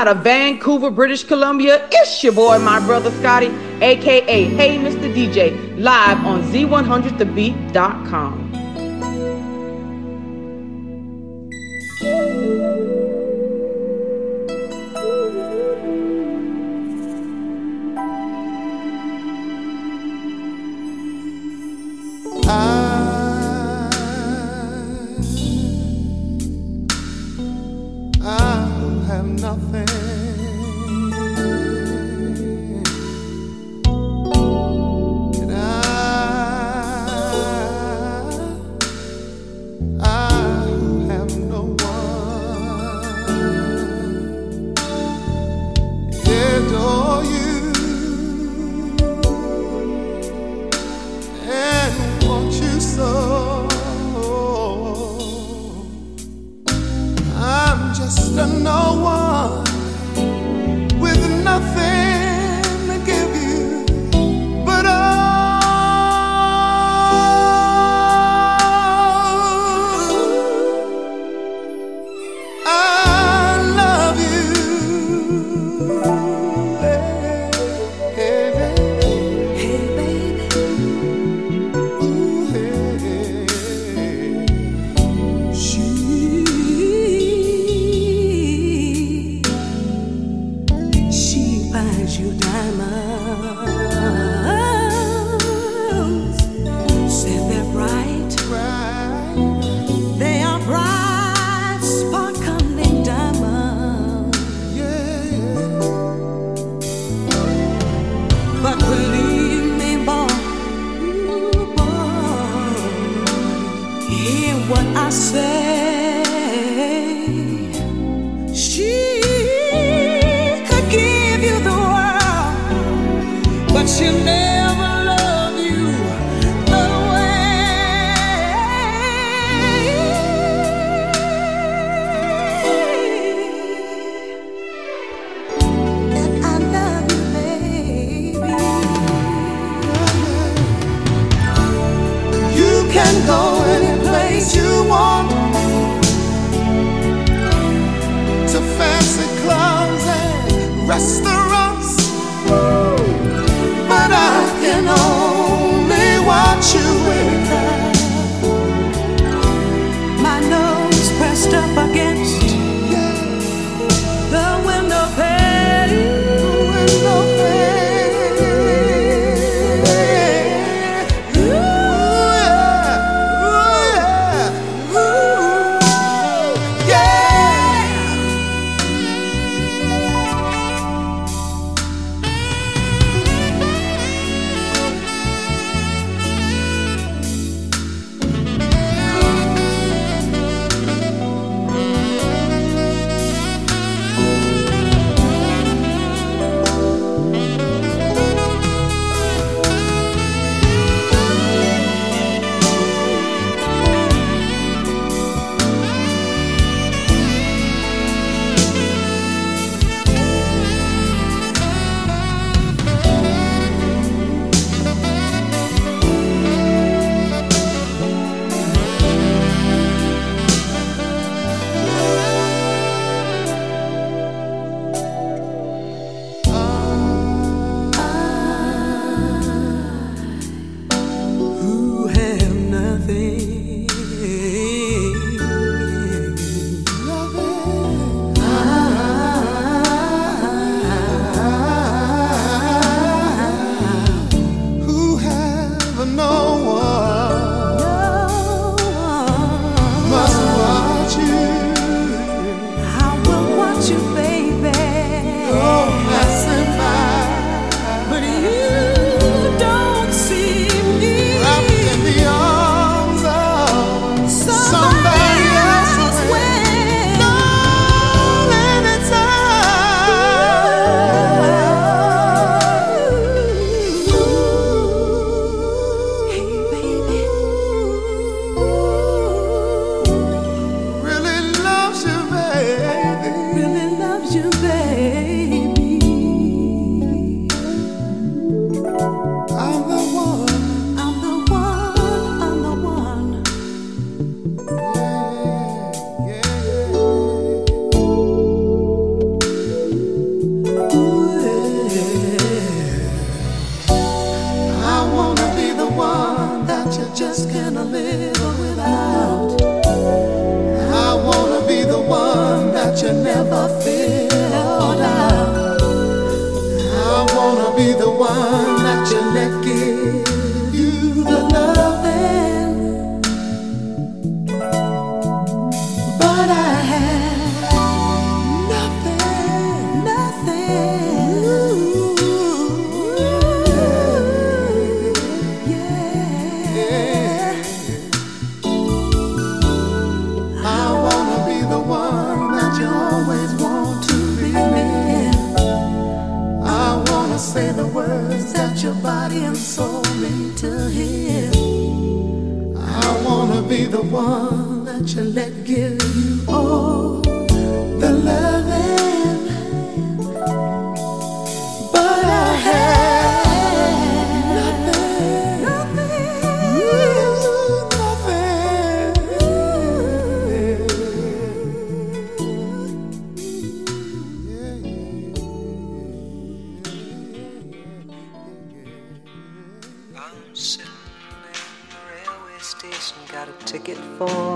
out of Vancouver, British Columbia. It's your boy, my brother Scotty, aka Hey Mr. DJ, live on Z100TheBeat.com.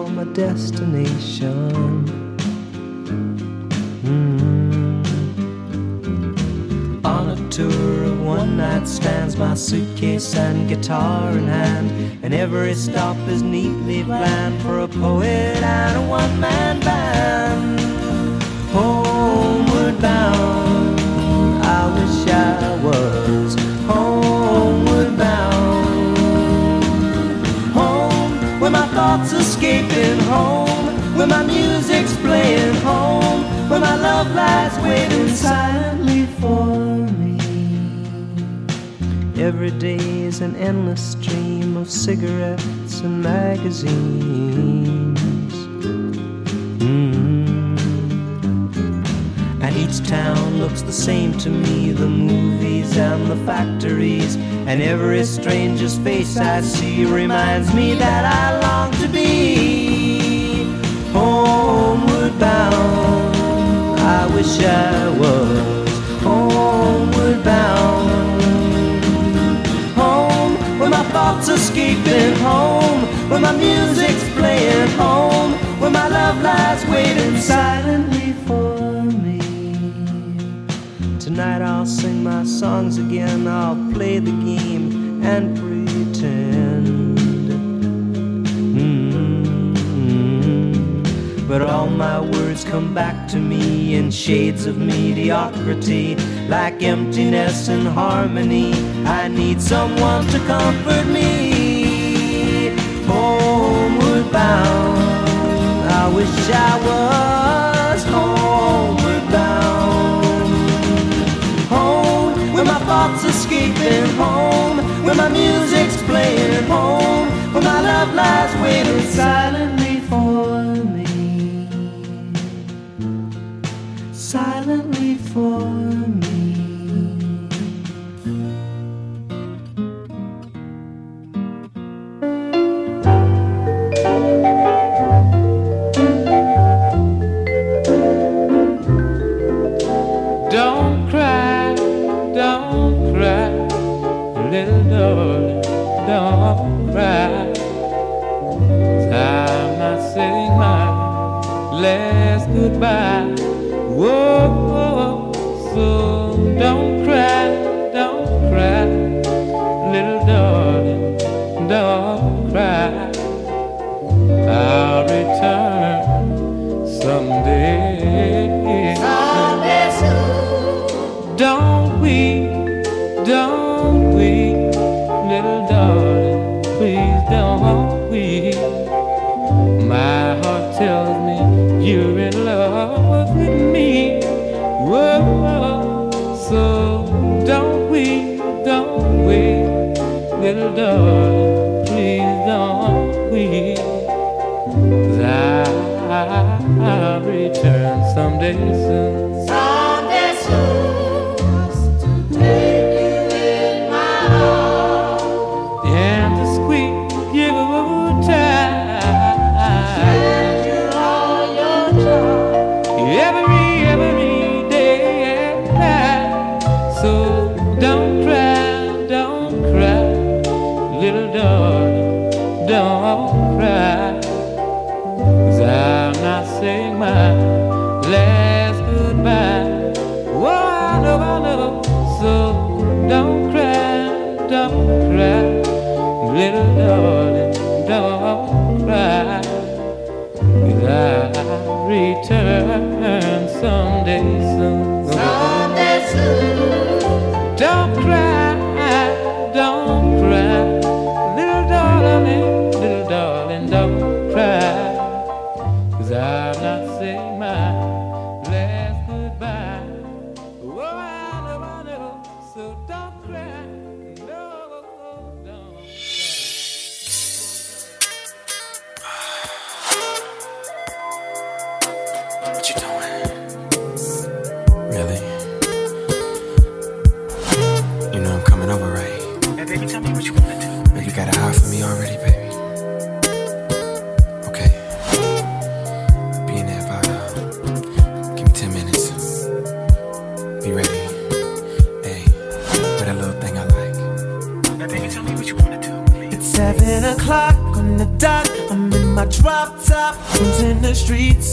my destination. Mm. On a tour of one night stands, my suitcase and guitar in hand, and every stop is neatly planned for a poet and a one man band. Homeward bound, I wish I was escaping home, where my music's playing home, where my love lies waiting silently for me. Every day is an endless stream of cigarettes and magazines. Mm. Each town looks the same to me the movies and the factories. And every stranger's face I see reminds me that I long to be homeward bound. I wish I was homeward bound. Home, where my thoughts are escaping home, where my music's playing home, where my love lies waiting silently for. Tonight I'll sing my songs again, I'll play the game and pretend. Mm. But all my words come back to me in shades of mediocrity, like emptiness and harmony. I need someone to comfort me. Homeward bound, I wish I was homeward thoughts escaping home, where my music's playing home, where my love lies waiting silently for me, silently for don't cry. Cause I'm not saying my last goodbye. Oh, I know, I know. So don't cry, don't cry. Little darling, don't cry. Cause I return someday soon. Someday soon. streets.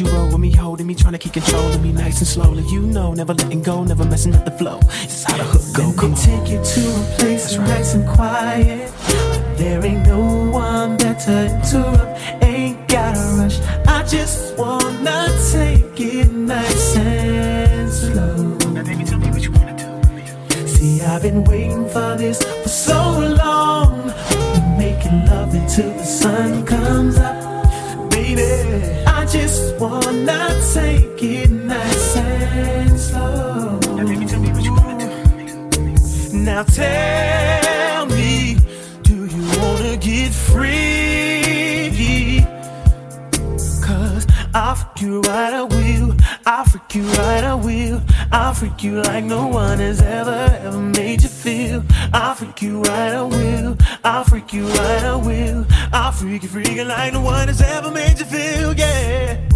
you roll with me, holding me, trying to keep control of me nice and slowly. You know, never letting go, never messing up the flow. I'll freak you like no one has ever, ever made you feel. I'll freak you right, I will. I'll freak you right, I will. I'll freak you freaking like no one has ever made you feel, yeah.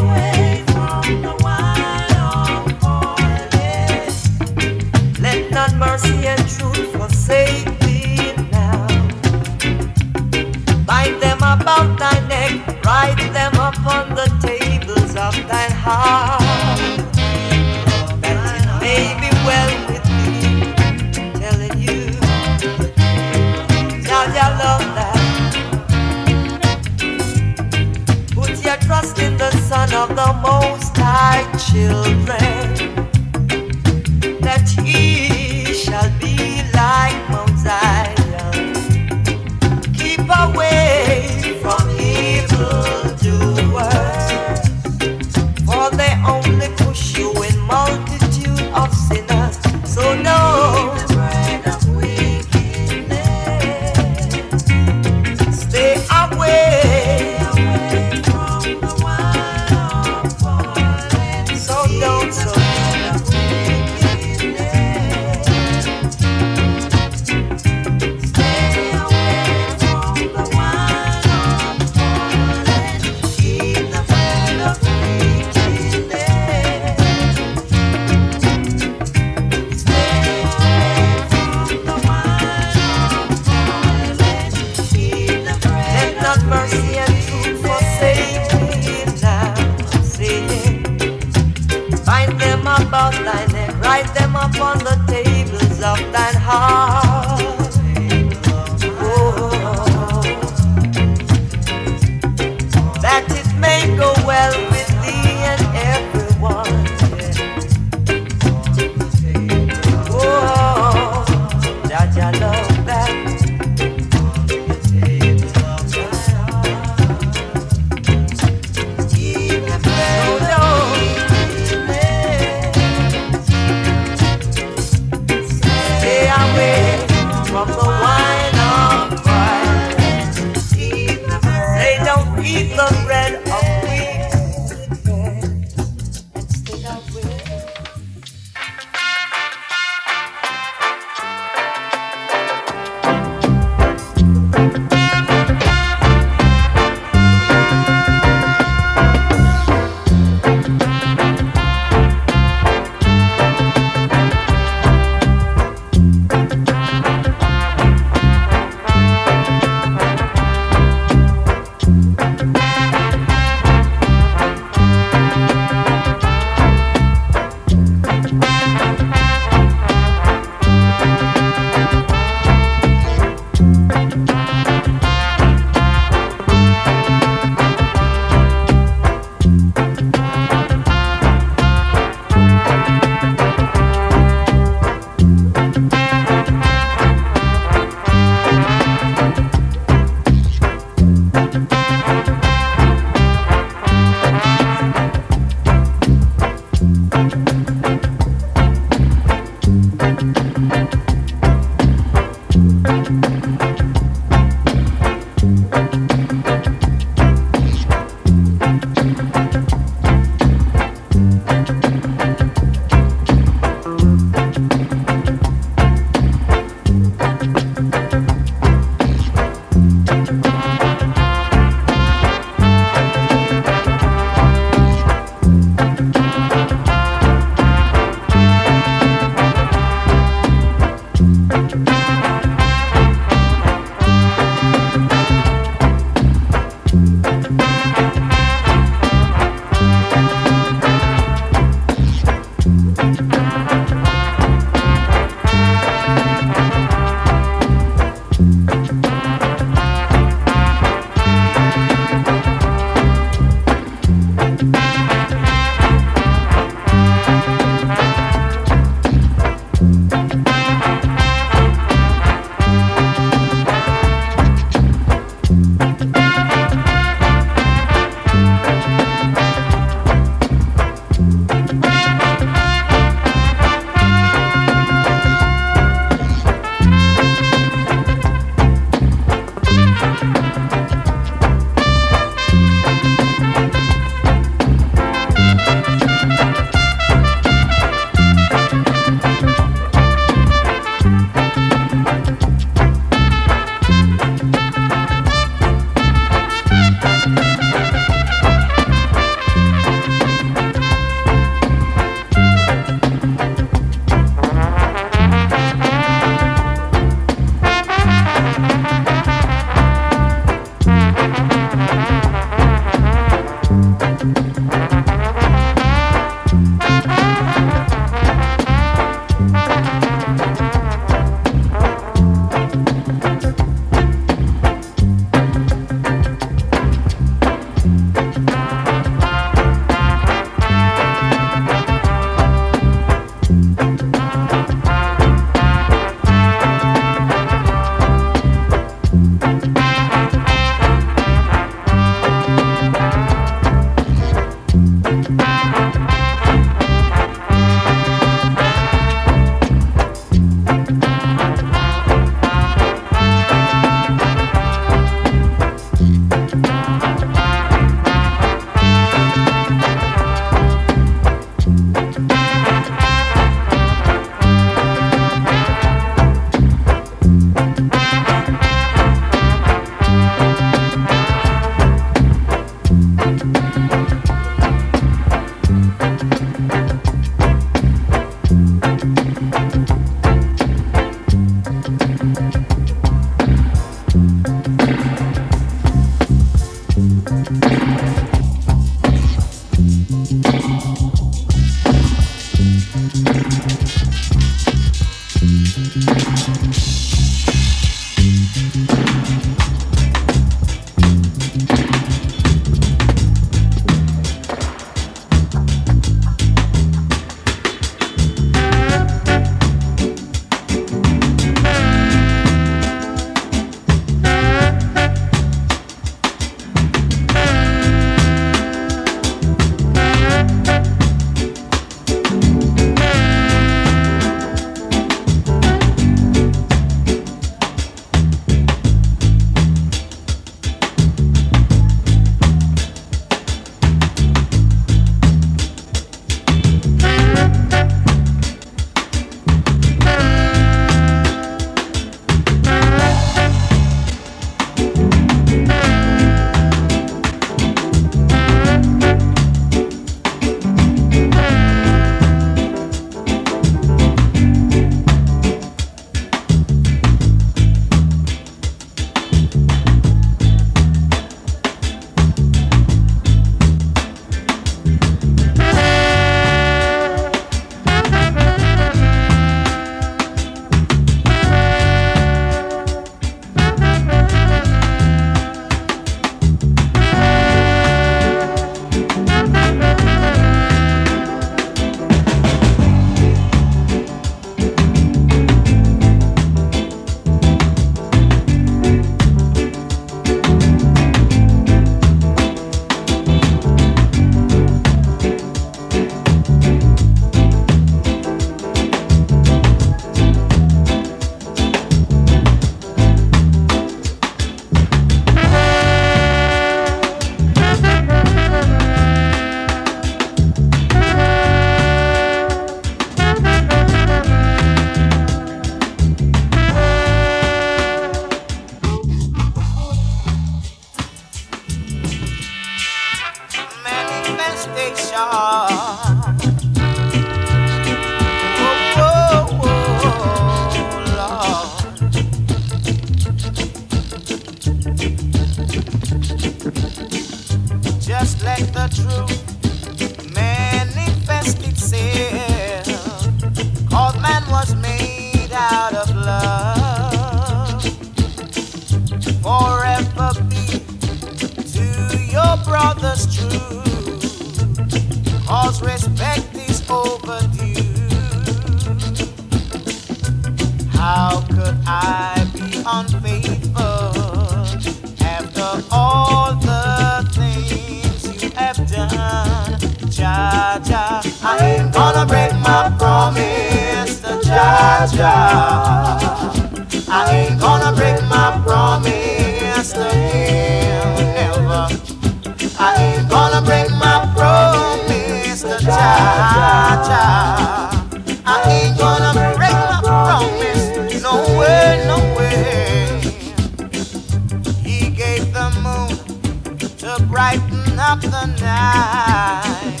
of the night.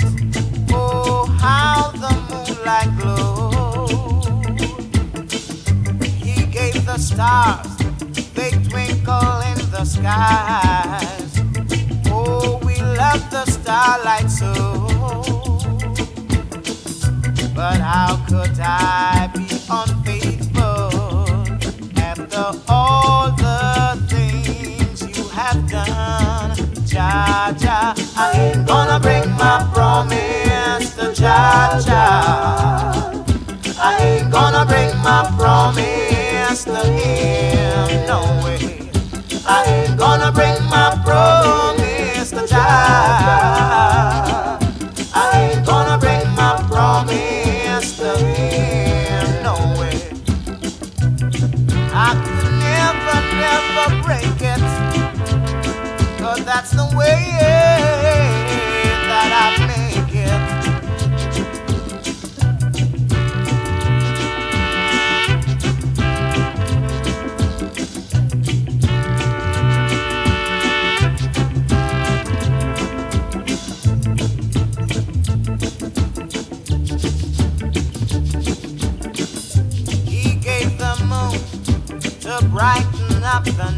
Oh, how the moonlight glows. He gave the stars, they twinkle in the skies. Oh, we love the starlight so. But how could I be unfaithful? I ain't gonna break my promise to Jah Jah. I ain't gonna break my promise to him, no way. I ain't gonna break my promise to Jah. I ain't gonna break my promise to him, no way. I could never, never break it, cause that's the way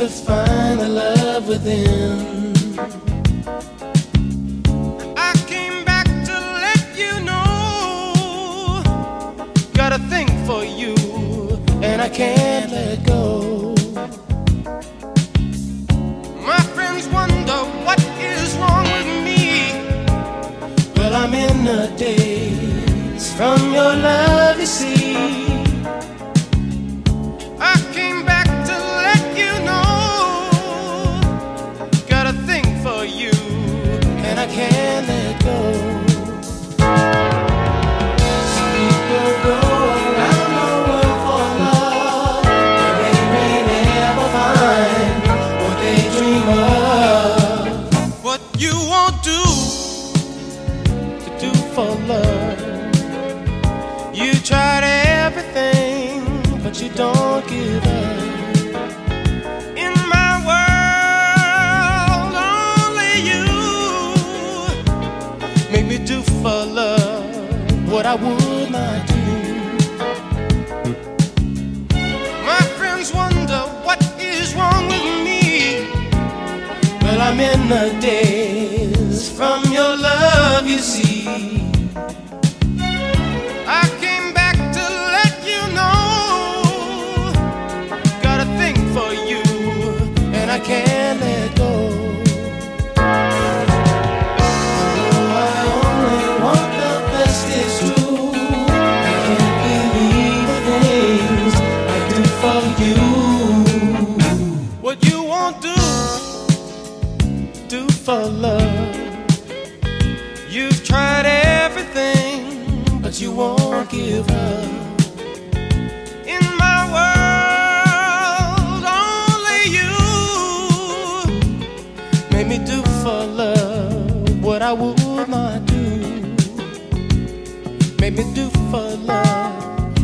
to find the love. I would not do. My friends wonder what is wrong with me. Well, I'm in the day.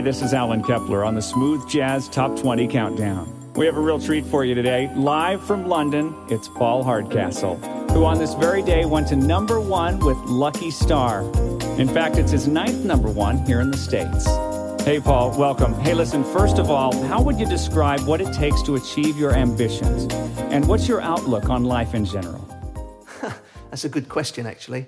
Hi, this is Allen Kepler on the Smooth Jazz Top 20 Countdown. We have a real treat for you today. Live from London, it's Paul Hardcastle, who on this very day went to number one with Lucky Star. In fact, it's his ninth number one here in the States. Hey, Paul, welcome. Hey, listen, first of all, how would you describe what it takes to achieve your ambitions? And what's your outlook on life in general? That's a good question, actually.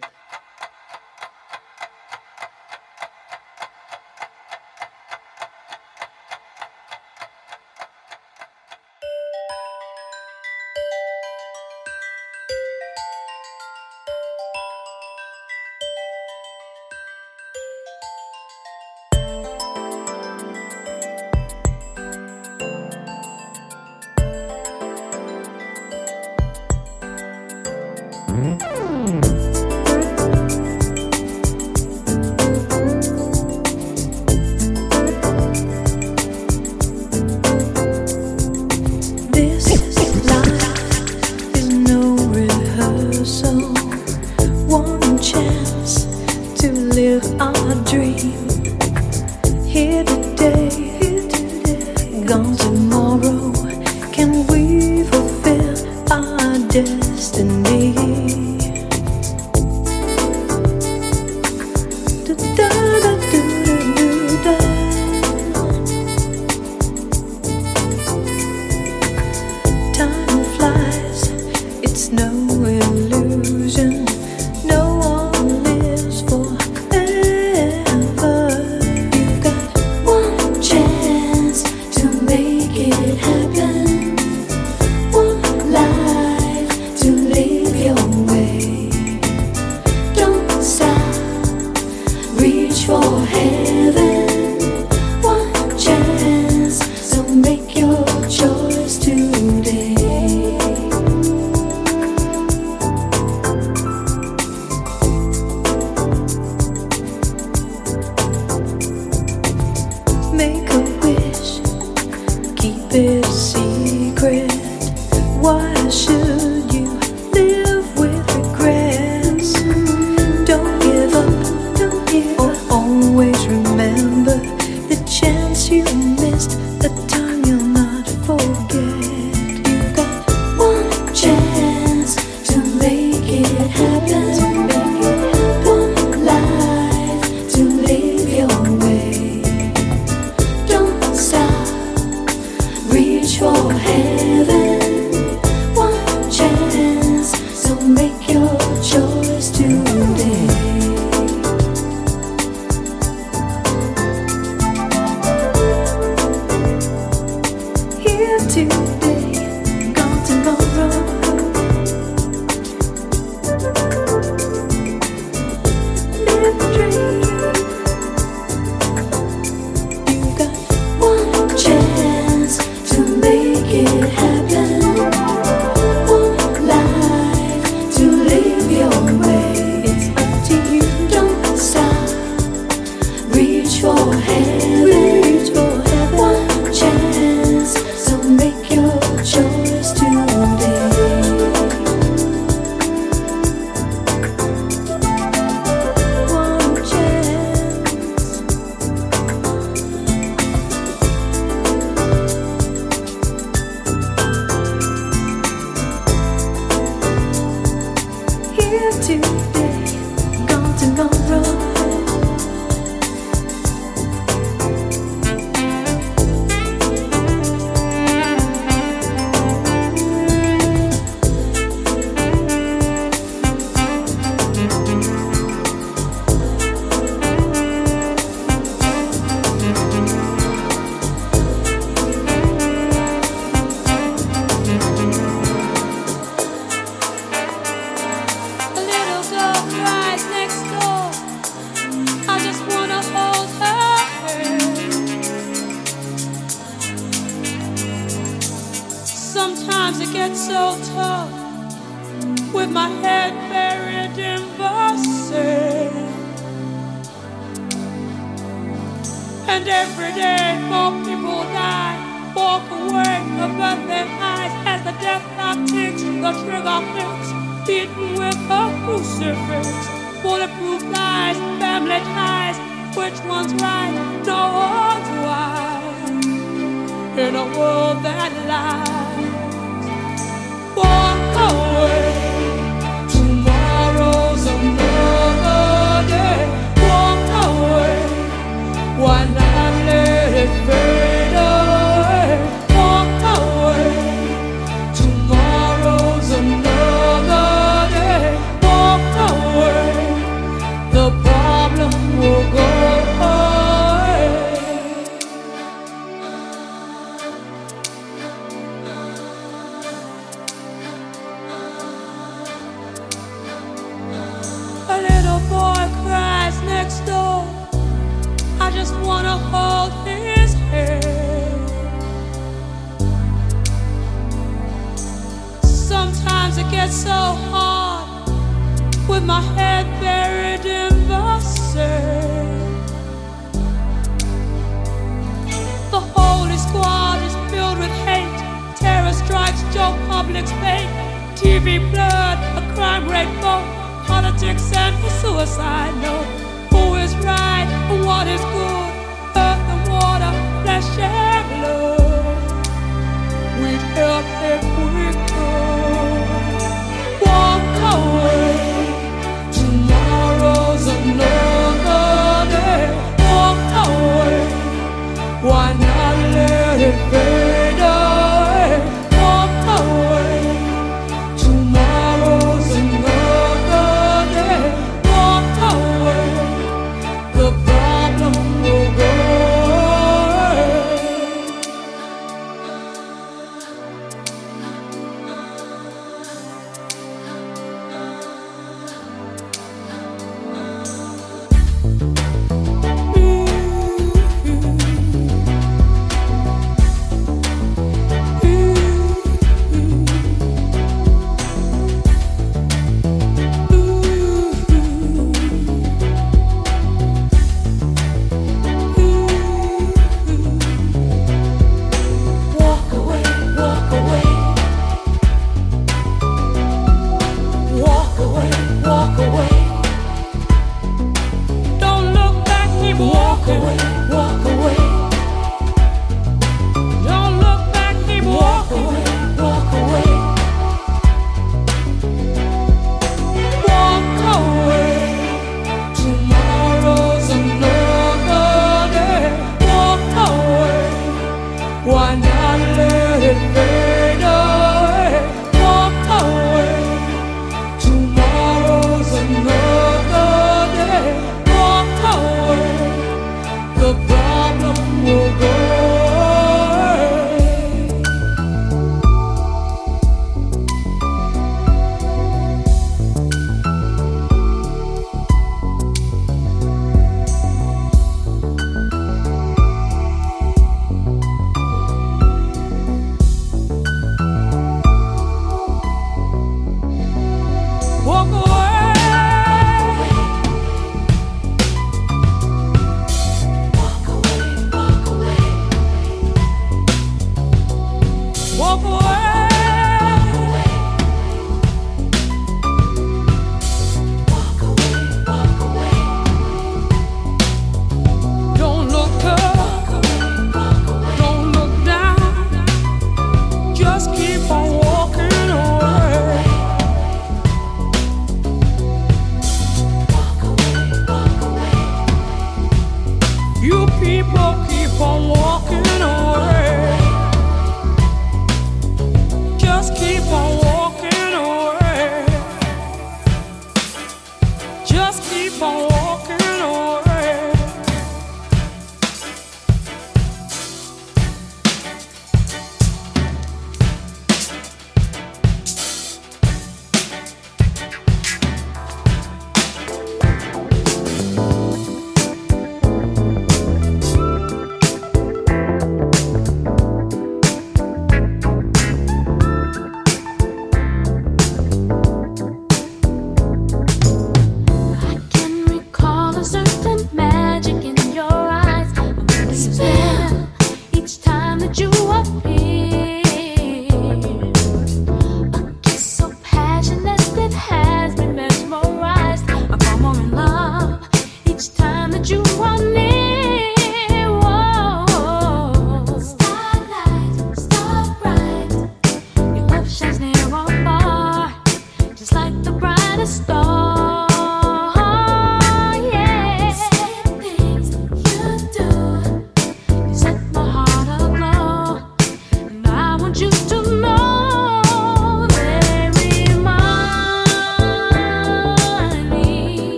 critics for suicide. No, who is right, and what is good, earth and water, flesh and blood.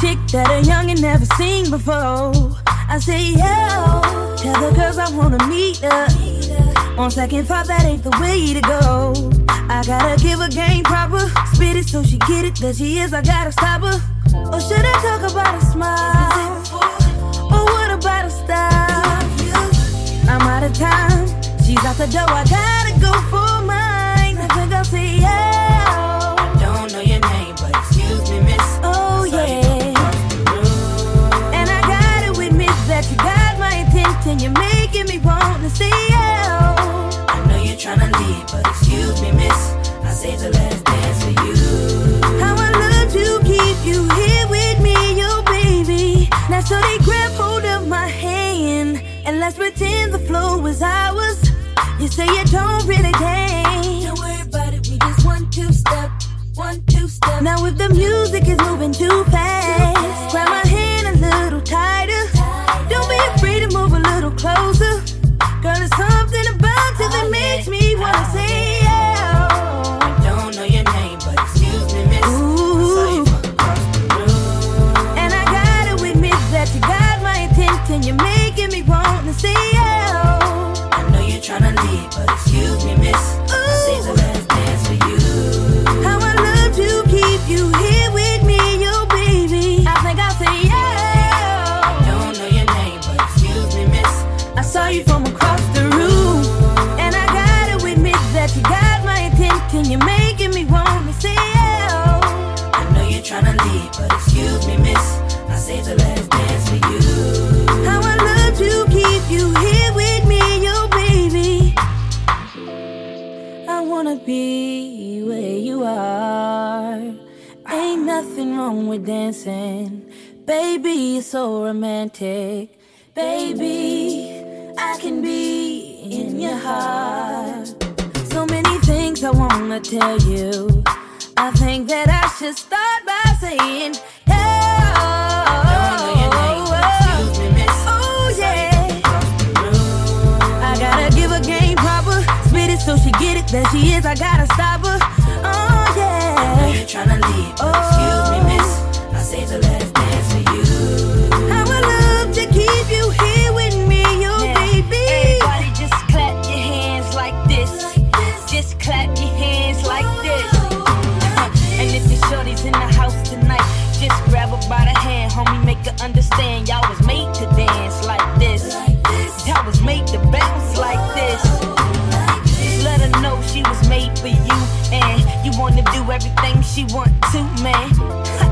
Chick that a youngin' never seen before. I say, yo, tell the girls I wanna meet her. On second thought, that ain't the way to go. I gotta give her game proper, spit it so she get it. That she is, I gotta stop her. Or should I talk about a smile? Or what about a style? I'm out of time. She's out the door. I gotta go for mine. I think I'll say yeah. Attention. You're making me to say yeah. I know you're tryna leave, but excuse me, miss. I saved the last dance for you. How I love to keep you here with me, yo baby. Now so they grab hold of my hand and let's pretend the flow was ours. You say you don't really dance. Don't worry about it, we just one two step, one two step. Now if the music is moving too fast, me romantic, baby. I can be in your heart. So many things I wanna tell you. I think that I should start by saying, Oh yeah. I gotta give her game proper. Spit it so she get it. There she is. I gotta stop her. Oh yeah. I know you're tryna leave, excuse me, miss. I saved the last understand. Y'all was made to dance like this. Y'all was made to bounce like this. Just let her know she was made for you, and you wanna do everything she want to, man.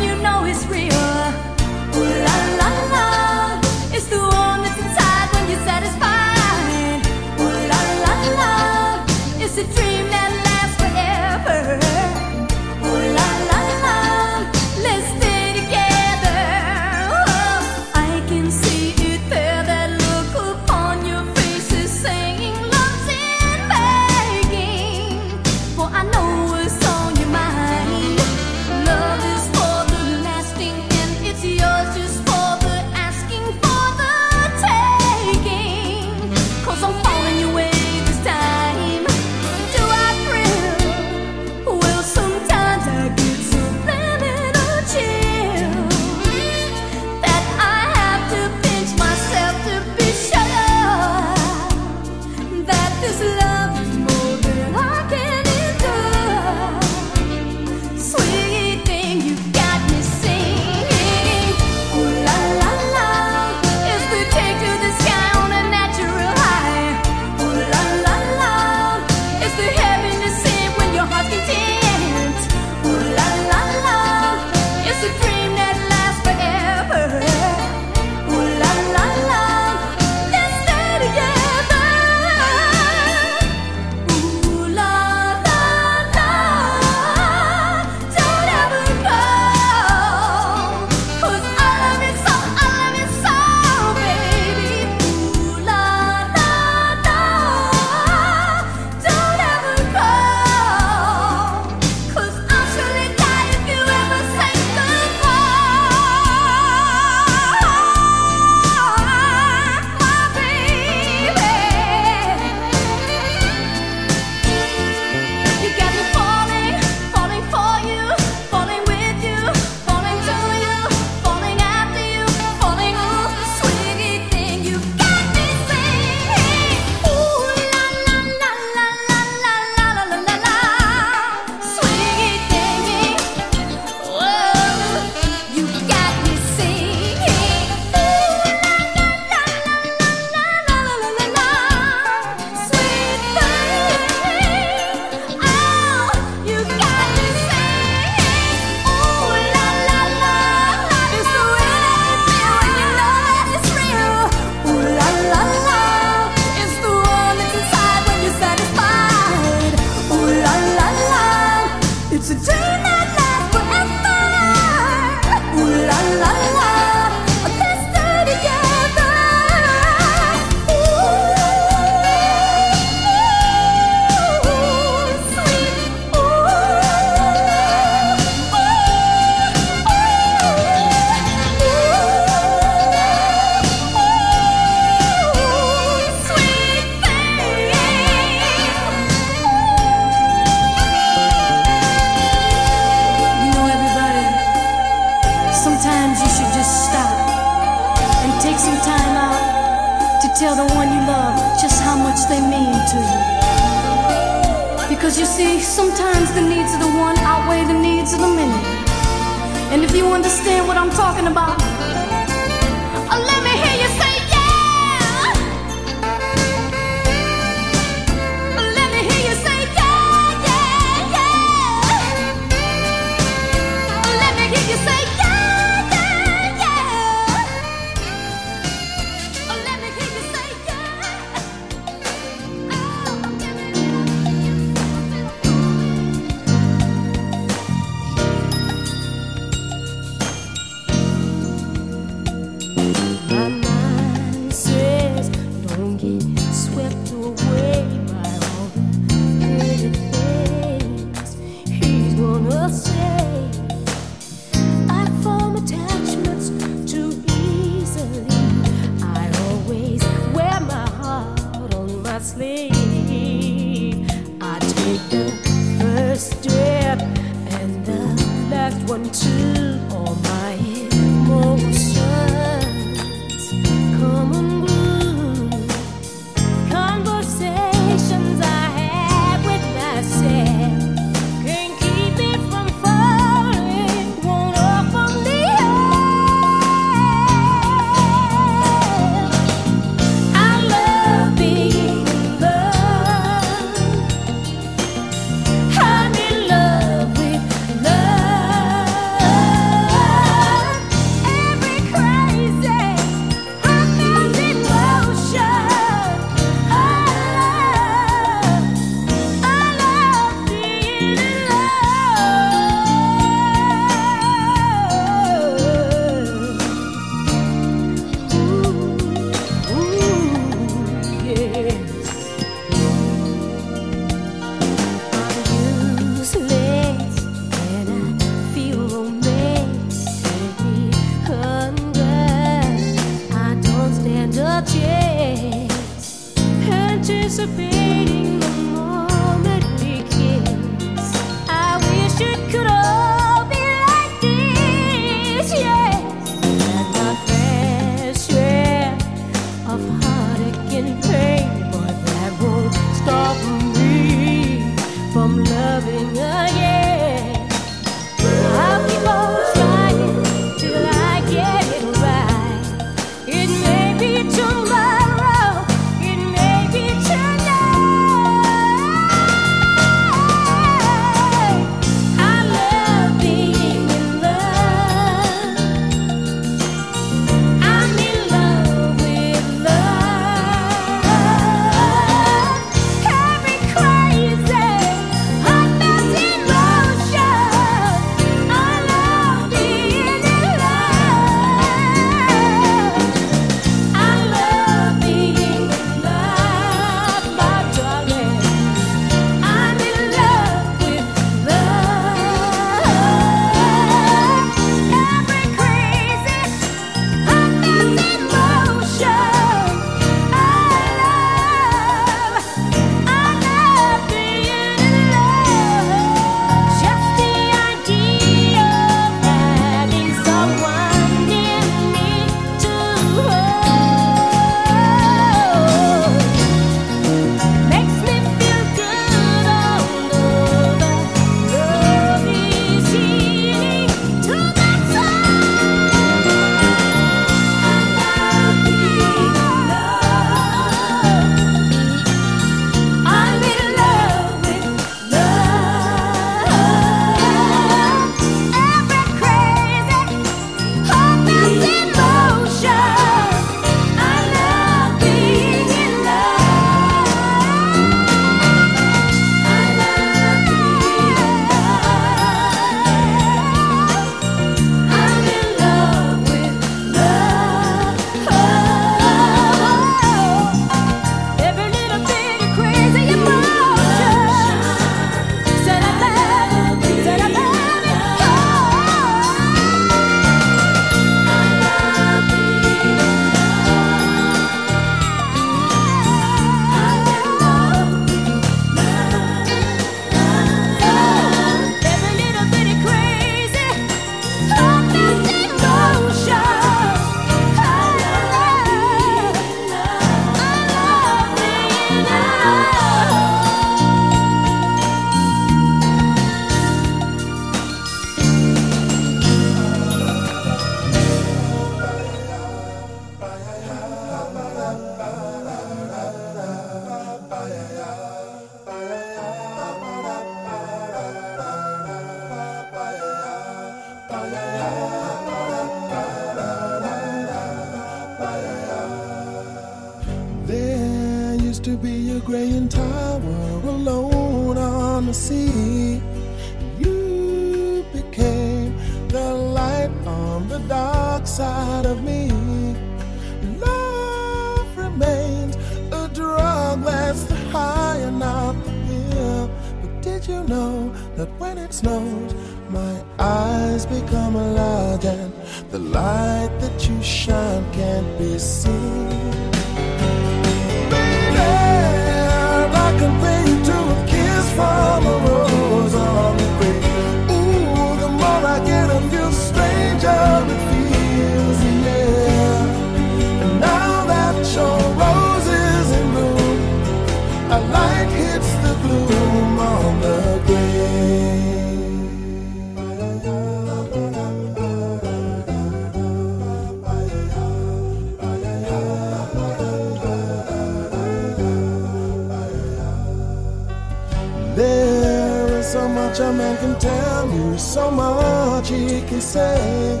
say.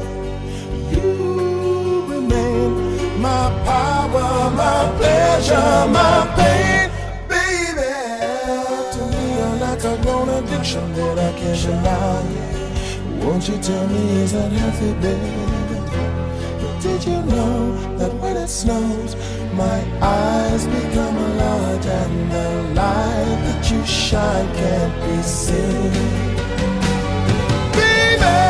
You remain my power, my pleasure, my pain, baby. To me, you're like a grown addiction that I can't deny. Won't you tell me is that healthy, baby? But did you know that when it snows, my eyes become large and the light that you shine can't be seen? Baby,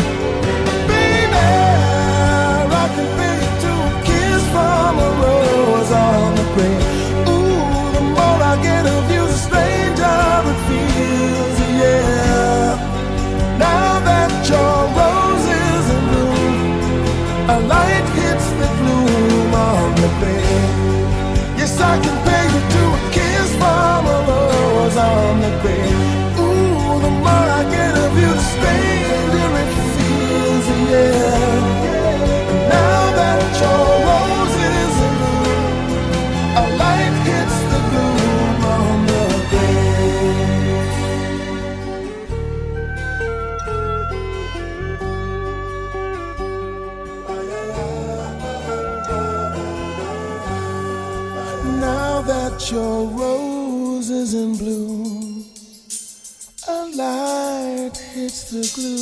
I can pay you to a kiss from a rose on the grave. Ooh, the more I get of you, the stranger it feels, yeah. Now that your rose is in bloom, a light hits the gloom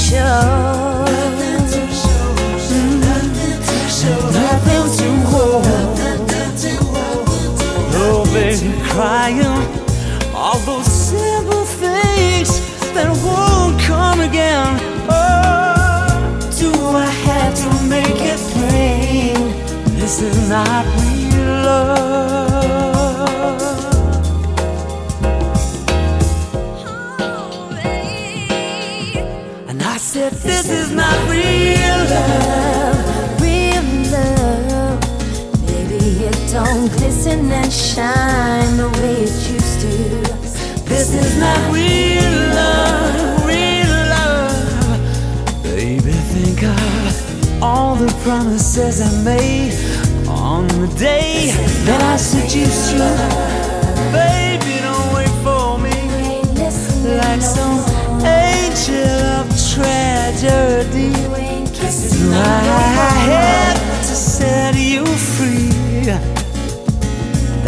show. Nothing to hold. No baby crying. All those simple things that won't come again. Oh, do I have to make it plain? This is not real love. shine the way it used to. This is not real love, real love. Baby, think of all the promises I made on the day that I seduced you, baby.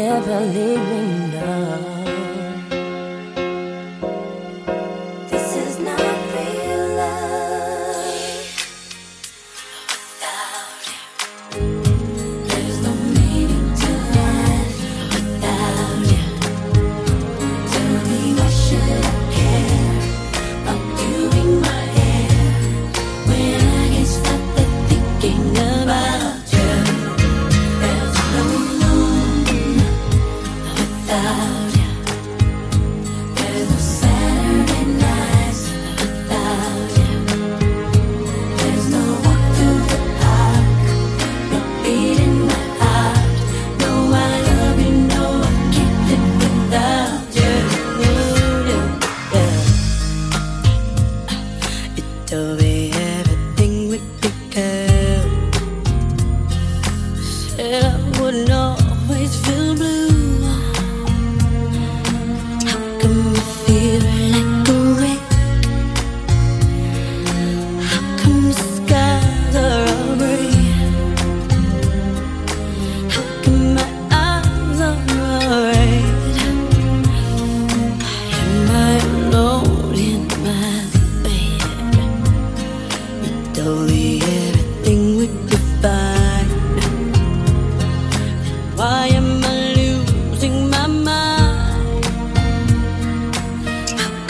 never leaving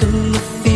can you feel?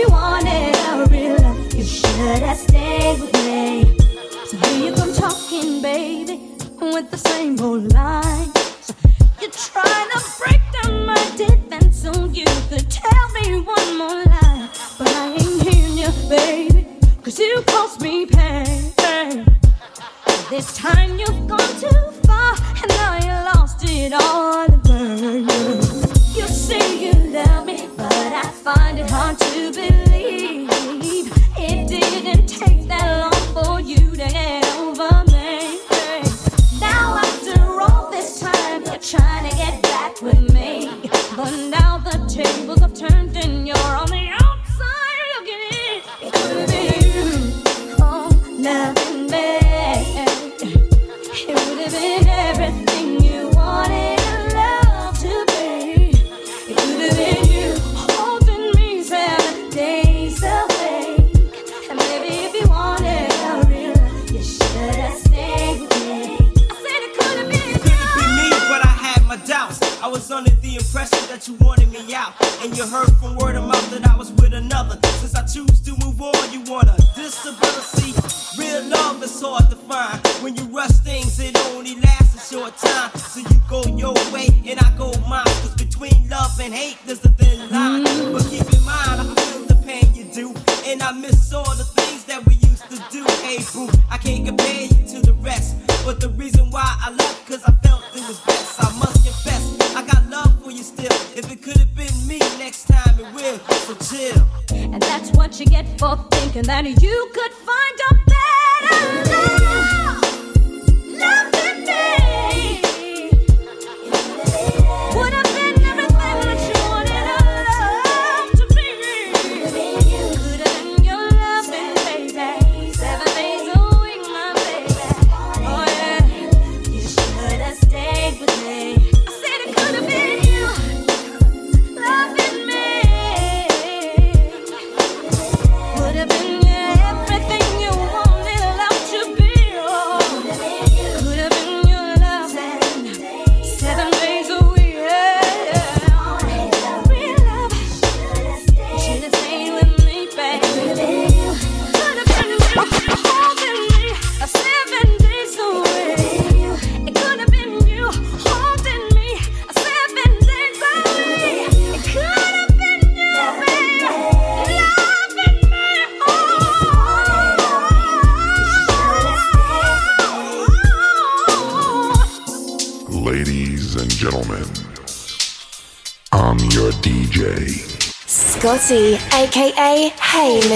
you wanted a real you should have stayed with me. So here you come talking, baby, with the same old. You're to break down my defense so you could tell me one more lie. But I ain't hearing you, you caused me pain. This time you've gone too far, and now you lost all. You see, you I find it hard to believe it didn't take that long for you to get over me. Now after all this time, you're trying to get back with me, but now the tables have turned in your.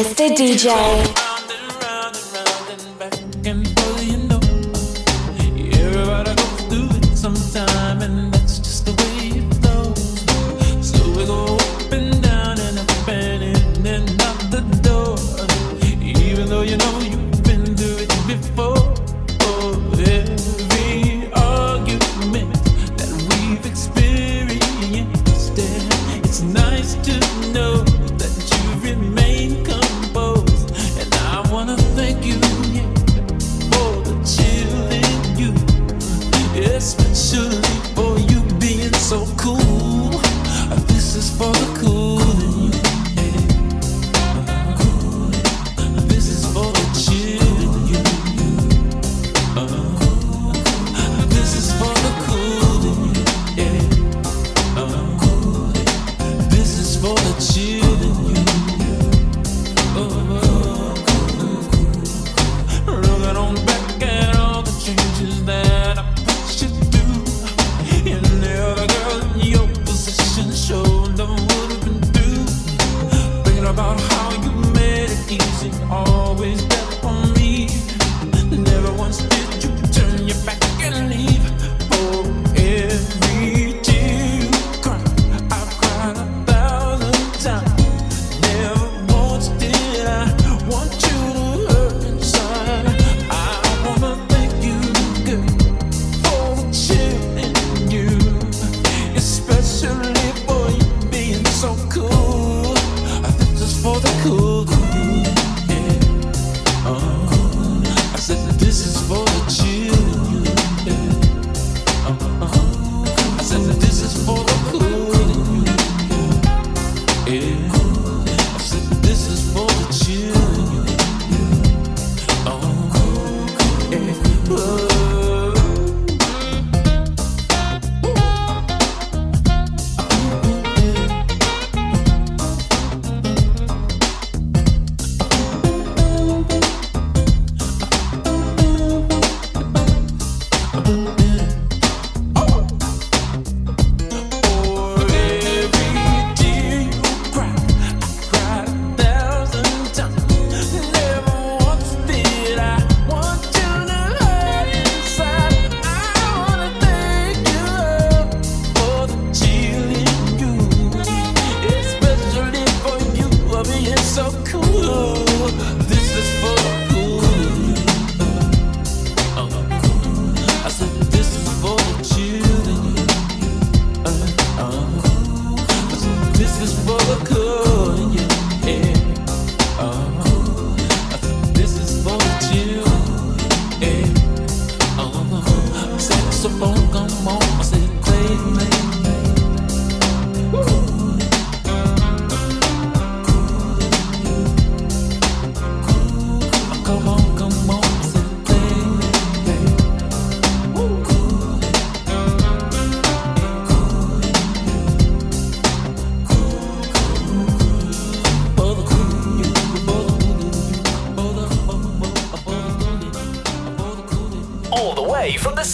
Mr. DJ.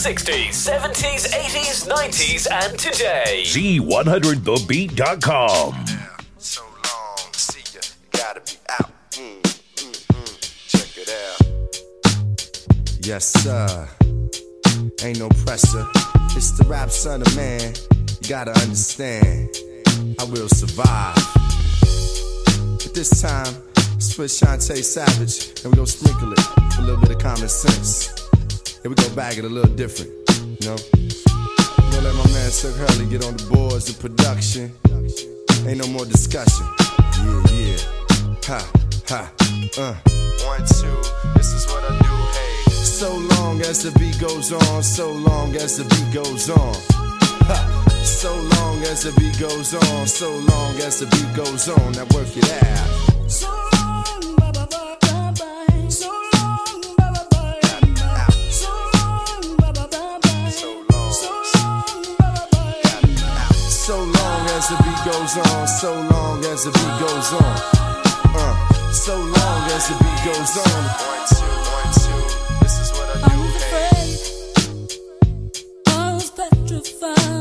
60s, 70s, 80s, 90s, and today. Z100thebeat.com. So long, see ya. Gotta be out. Mm, mm, mm. Check it out. Yes, sir. Ain't no pressure. It's the rap son of man. You gotta understand. I will survive. But this time, switch with Chantay Savage, and we gon' sprinkle it with a little bit of common sense. Here we go back it a little different, you know? Gonna let my man Silk Hurley get on the boards of production. Ain't no more discussion. Yeah, yeah. Ha, ha, uh. One, two, this is what I do, hey. So long as the beat goes on, so long as the beat goes on. Ha. So long as the beat goes on, so long as the beat goes on, now work it out. goes on, so long as the beat goes on. Uh, so long as the beat goes on. One, two, one, two. This is what I do. I was afraid. I was petrified.